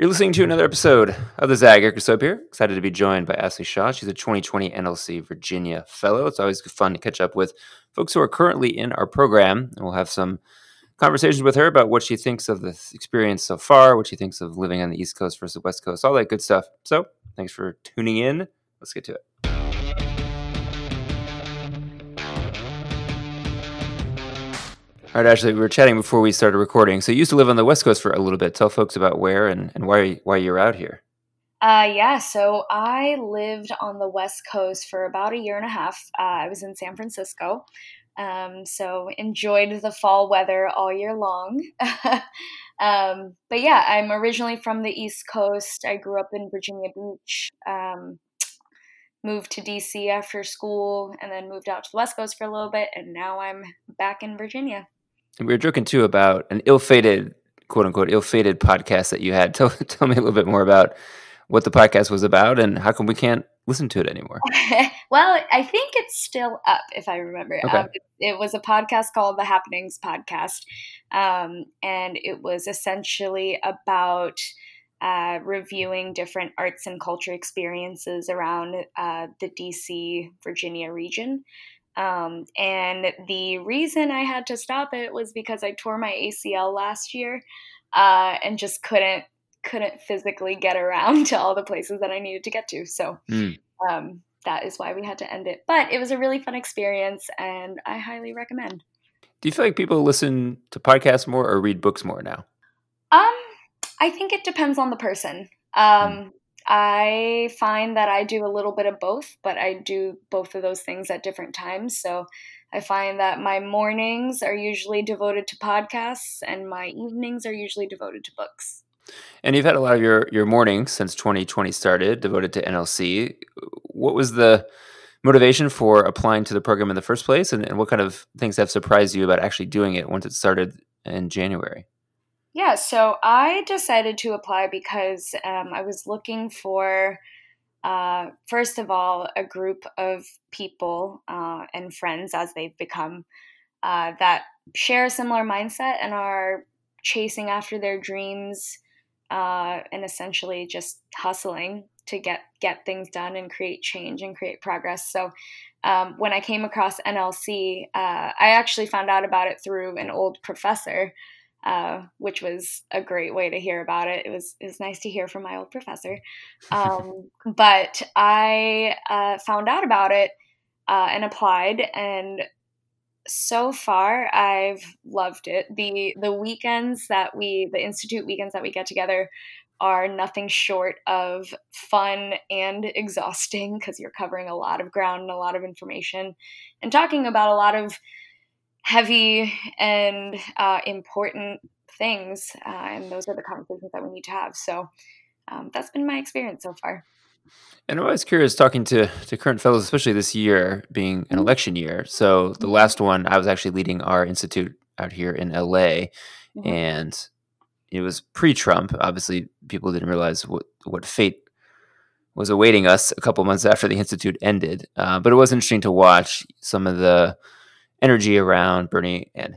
You're listening to another episode of the Zag Eric Soap here. Excited to be joined by Ashley Shah. She's a 2020 NLC Virginia Fellow. It's always fun to catch up with folks who are currently in our program, and we'll have some conversations with her about what she thinks of the experience so far, what she thinks of living on the East Coast versus West Coast, all that good stuff. So, thanks for tuning in. Let's get to it. All right, Ashley, we were chatting before we started recording. So you used to live on the West Coast for a little bit. Tell folks about where and, and why why you're out here. Uh, yeah, so I lived on the West Coast for about a year and a half. Uh, I was in San Francisco. Um, so enjoyed the fall weather all year long. um, but yeah, I'm originally from the East Coast. I grew up in Virginia Beach. Um, moved to DC after school and then moved out to the West Coast for a little bit. And now I'm back in Virginia. And we were joking too about an ill-fated, quote unquote, ill-fated podcast that you had. Tell tell me a little bit more about what the podcast was about and how come we can't listen to it anymore. well, I think it's still up, if I remember. Okay. Um, it, it, was a podcast called The Happenings Podcast, um, and it was essentially about. Uh, reviewing different arts and culture experiences around uh, the DC, Virginia region. Um, and the reason I had to stop it was because I tore my ACL last year uh, and just couldn't couldn't physically get around to all the places that I needed to get to. So mm. um, that is why we had to end it. But it was a really fun experience, and I highly recommend. Do you feel like people listen to podcasts more or read books more now? Um, I think it depends on the person. Um, mm. I find that I do a little bit of both, but I do both of those things at different times. So I find that my mornings are usually devoted to podcasts and my evenings are usually devoted to books. And you've had a lot of your, your mornings since 2020 started devoted to NLC. What was the motivation for applying to the program in the first place? And, and what kind of things have surprised you about actually doing it once it started in January? Yeah, so I decided to apply because um, I was looking for, uh, first of all, a group of people uh, and friends as they've become uh, that share a similar mindset and are chasing after their dreams uh, and essentially just hustling to get get things done and create change and create progress. So um, when I came across NLC, uh, I actually found out about it through an old professor uh, which was a great way to hear about it. It was it was nice to hear from my old professor. Um, but I uh, found out about it uh, and applied, and so far I've loved it. the The weekends that we, the institute weekends that we get together, are nothing short of fun and exhausting because you're covering a lot of ground and a lot of information, and talking about a lot of heavy and uh, important things. Uh, and those are the conversations that we need to have. So um, that's been my experience so far. And I'm always curious talking to, to current fellows, especially this year being an mm-hmm. election year. So the mm-hmm. last one, I was actually leading our institute out here in LA, mm-hmm. and it was pre-Trump. Obviously, people didn't realize what what fate was awaiting us a couple months after the institute ended. Uh, but it was interesting to watch some of the energy around Bernie and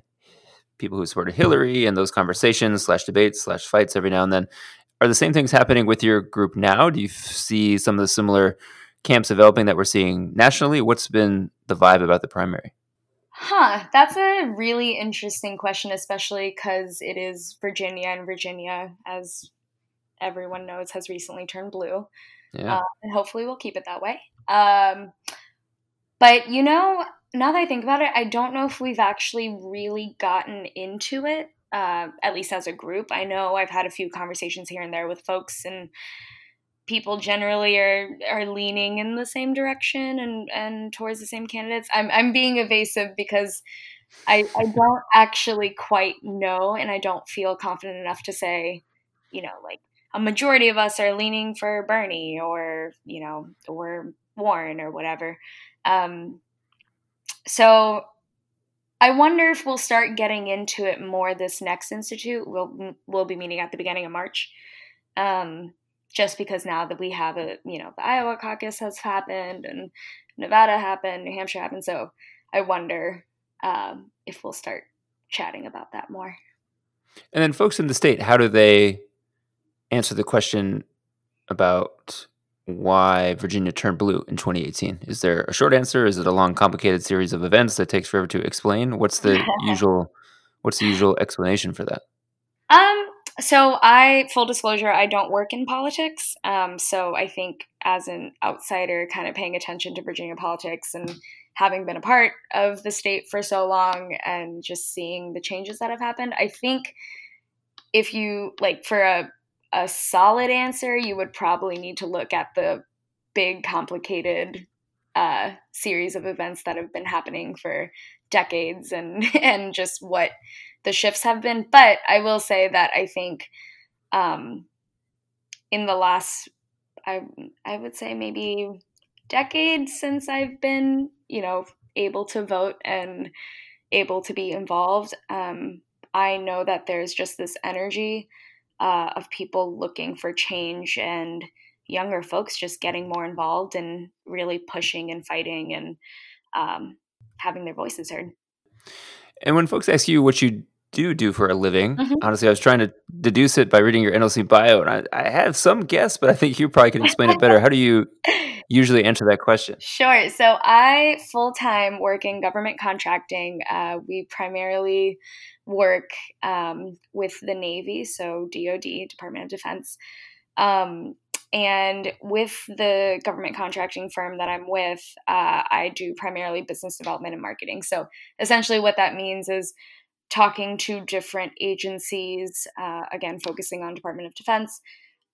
people who supported Hillary and those conversations slash debates slash fights every now and then. Are the same things happening with your group now? Do you see some of the similar camps developing that we're seeing nationally? What's been the vibe about the primary? Huh, that's a really interesting question, especially because it is Virginia, and Virginia, as everyone knows, has recently turned blue. Yeah. Uh, and hopefully we'll keep it that way. Um, but you know, now that I think about it, I don't know if we've actually really gotten into it, uh, at least as a group. I know I've had a few conversations here and there with folks, and people generally are are leaning in the same direction and and towards the same candidates. I'm I'm being evasive because I I don't actually quite know, and I don't feel confident enough to say, you know, like a majority of us are leaning for Bernie or you know or Warren or whatever. Um, so I wonder if we'll start getting into it more this next institute. We'll we'll be meeting at the beginning of March. Um, just because now that we have a you know the Iowa caucus has happened and Nevada happened, New Hampshire happened, so I wonder um, if we'll start chatting about that more. And then folks in the state, how do they answer the question about why Virginia turned blue in 2018? Is there a short answer? Is it a long, complicated series of events that takes forever to explain? What's the usual What's the usual explanation for that? Um, so I full disclosure, I don't work in politics. Um, so I think as an outsider, kind of paying attention to Virginia politics and having been a part of the state for so long and just seeing the changes that have happened, I think if you like for a a solid answer, you would probably need to look at the big, complicated uh, series of events that have been happening for decades and and just what the shifts have been. But I will say that I think um, in the last, I I would say maybe decades since I've been, you know, able to vote and able to be involved, um, I know that there's just this energy uh, of people looking for change and younger folks just getting more involved and really pushing and fighting and um, having their voices heard. And when folks ask you what you do do for a living, Mhm. honestly, I was trying to deduce it by reading your NLC bio, and I, I have some guess, but I think you probably can explain it better. How do you usually answer that question? Sure. So I full time work in government contracting. Uh, we primarily work um, with the Navy, so DoD, Department of Defense. Um, and with the government contracting firm that I'm with, uh, I do primarily business development and marketing. So essentially, what that means is talking to different agencies, uh, again, focusing on Department of Defense,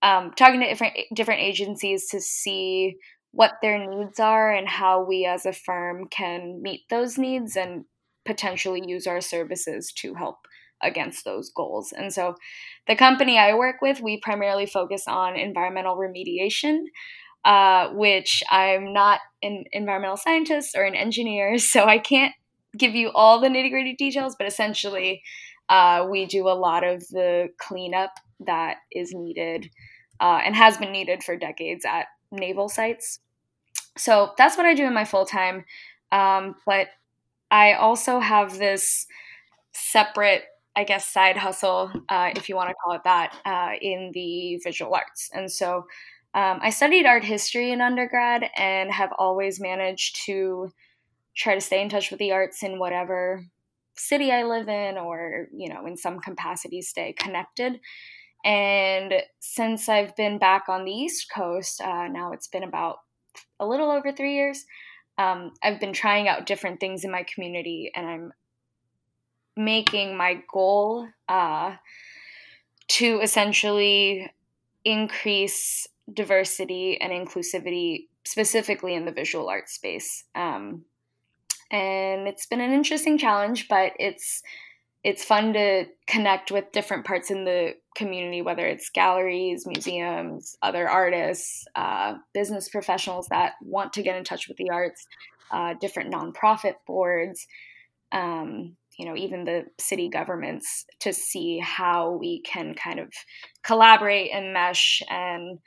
um, talking to different different agencies to see what their needs are and how we as a firm can meet those needs and potentially use our services to help against those goals. And so the company I work with, we primarily focus on environmental remediation, uh, which I'm not an environmental scientist or an engineer, so I can't give you all the nitty gritty details, but essentially, uh, we do a lot of the cleanup that is needed uh, and has been needed for decades at naval sites. So that's what I do in my full time. Um, but I also have this separate, I guess, side hustle, uh, if you want to call it that, uh, in the visual arts. And so um, I studied art history in undergrad and have always managed to try to stay in touch with the arts in whatever city I live in or, you know, in some capacity stay connected. And since I've been back on the East Coast, uh, now it's been about a little over three years, um, I've been trying out different things in my community and I'm making my goal uh, to essentially increase diversity and inclusivity specifically in the visual arts space. Um, and it's been an interesting challenge, but it's it's fun to connect with different parts in the community, whether it's galleries, museums, other artists, uh, business professionals that want to get in touch with the arts, uh, different nonprofit boards, um, you know, even the city governments to see how we can kind of collaborate and mesh and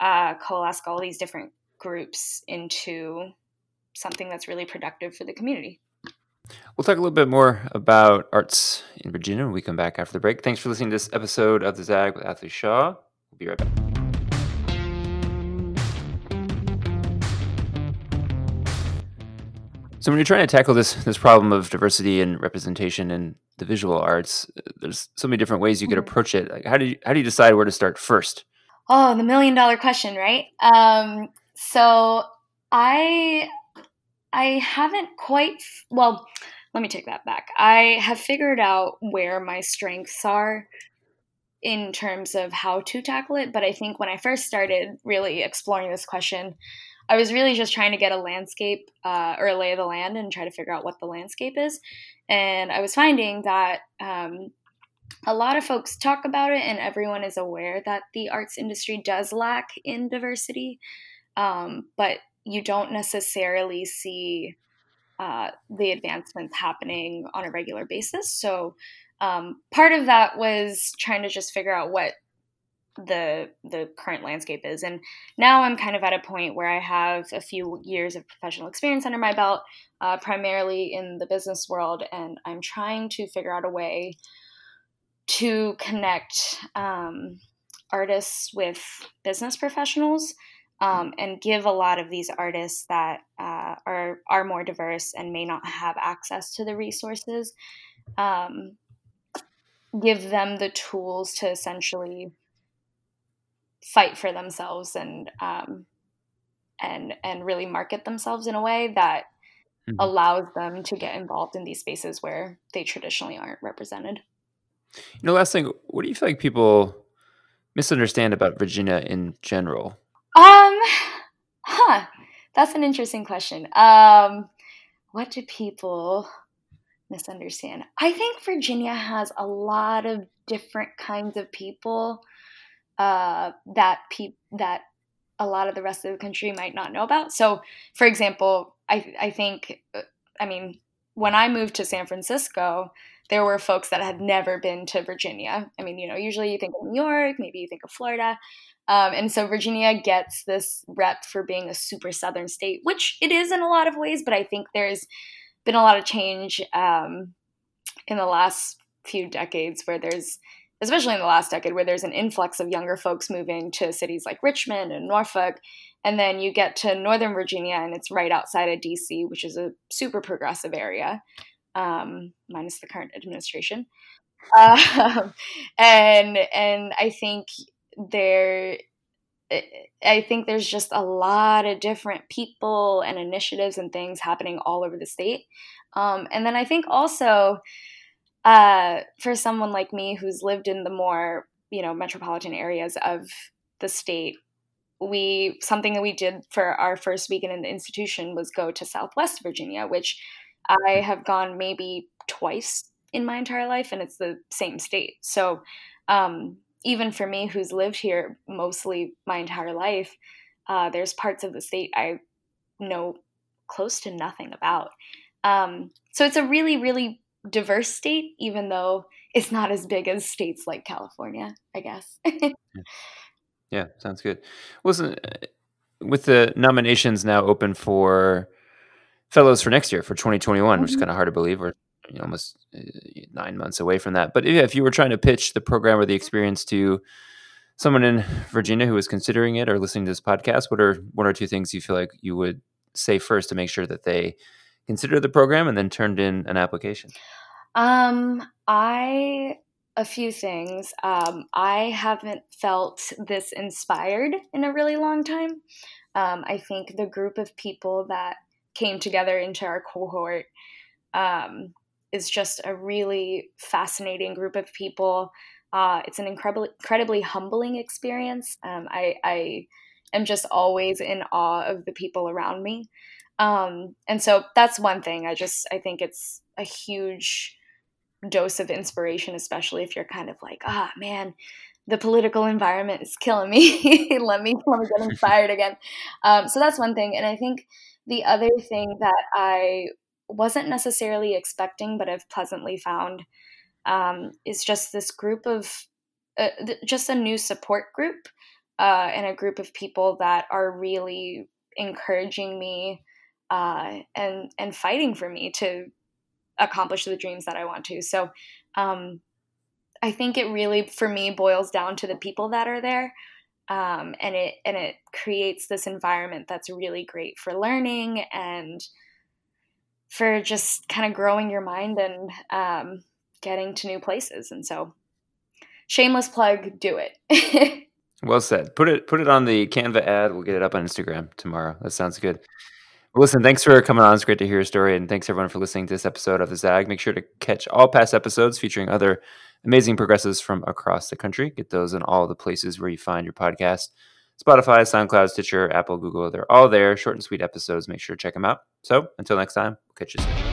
uh, coalesce all these different groups into something that's really productive for the community. We'll talk a little bit more about arts in Virginia when we come back after the break. Thanks for listening to this episode of The Zag with Ashley Shah. We'll be right back. So when you're trying to tackle this this problem of diversity and representation in the visual arts, there's so many different ways you could Mhm. approach it. Like how do you how do you decide where to start first? Oh, the million dollar question, right? Um, so I I haven't quite well, let me take that back. I have figured out where my strengths are in terms of how to tackle it, but I think when I first started really exploring this question, I was really just trying to get a landscape uh, or a lay of the land and try to figure out what the landscape is. And I was finding that um, a lot of folks talk about it, and everyone is aware that the arts industry does lack in diversity, um, but you don't necessarily see uh, the advancements happening on a regular basis. So um, part of that was trying to just figure out what the the current landscape is and now i'm kind of at a point where i have a few years of professional experience under my belt uh, primarily in the business world and i'm trying to figure out a way to connect um, artists with business professionals um, and give a lot of these artists that uh, are are more diverse and may not have access to the resources um, give them the tools to essentially fight for themselves and um, and and really market themselves in a way that mm-hmm. allows them to get involved in these spaces where they traditionally aren't represented. You know, last thing, what do you feel like people misunderstand about Virginia in general? Um, huh. That's an interesting question. Um, what do people misunderstand? I think Virginia has a lot of different kinds of people uh, that pe- that a lot of the rest of the country might not know about. So, for example, I I think uh, I mean when I moved to San Francisco, there were folks that had never been to Virginia. I mean, you know, usually you think of New York, maybe you think of Florida. Um, and so Virginia gets this rep for being a super southern state, which it is in a lot of ways, but I think there's been a lot of change um, in the last few decades where there's, especially in the last decade, where there's an influx of younger folks moving to cities like Richmond and Norfolk. And then you get to Northern Virginia and it's right outside of DC, which is a super progressive area um, minus the current administration. Um, and and I think there, I think there's just a lot of different people and initiatives and things happening all over the state. Um, and then I think also uh, for someone like me who's lived in the more you know metropolitan areas of the state we something that we did for our first weekend in the institution was go to southwest virginia which I have gone maybe twice in my entire life, and it's the same state. So, um, even for me, who's lived here mostly my entire life, uh, there's parts of the state I know close to nothing about. Um, so it's a really, really diverse state, even though it's not as big as states like California, I guess. yeah, sounds good. Wasn't uh, with the nominations now open for fellows for next year for 2021, mm-hmm. which is mm-hmm. kind of hard to believe. We're you know, almost uh, nine months away from that. But if you were trying to pitch the program or the experience to someone in Virginia who is considering it or listening to this podcast, what are one or two things you feel like you would say first to make sure that they consider the program and then turned in an application? Um, I a few things. Um, I haven't felt this inspired in a really long time. Um, I think the group of people that came together into our cohort um, is just a really fascinating group of people. Uh, it's an incredibly, incredibly humbling experience. Um, I, I, am just always in awe of the people around me. Um, and so that's one thing. I just, I think it's a huge dose of inspiration, especially if you're kind of like, ah, oh, man, the political environment is killing me. let me let me get inspired again. Um, so that's one thing, and I think the other thing that I wasn't necessarily expecting, but I've pleasantly found, um, is just this group of, uh, th- just a new support group uh, and a group of people that are really encouraging me uh, and and fighting for me to accomplish the dreams that I want to. So um, I think it really, for me, boils down to the people that are there um, and it and it creates this environment that's really great for learning and for just kind of growing your mind and um, getting to new places. And so, shameless plug, do it. well said. Put it put it on the Canva ad. We'll get it up on Instagram tomorrow. That sounds good. Listen, thanks for coming on. It's great to hear your story, and thanks everyone for listening to this episode of the Zag. Make sure to catch all past episodes featuring other amazing progressives from across the country. Get those in all the places where you find your podcast Spotify, SoundCloud, Stitcher, Apple, Google. They're all there. Short and sweet episodes. Make sure to check them out. So until next time, we'll catch you soon.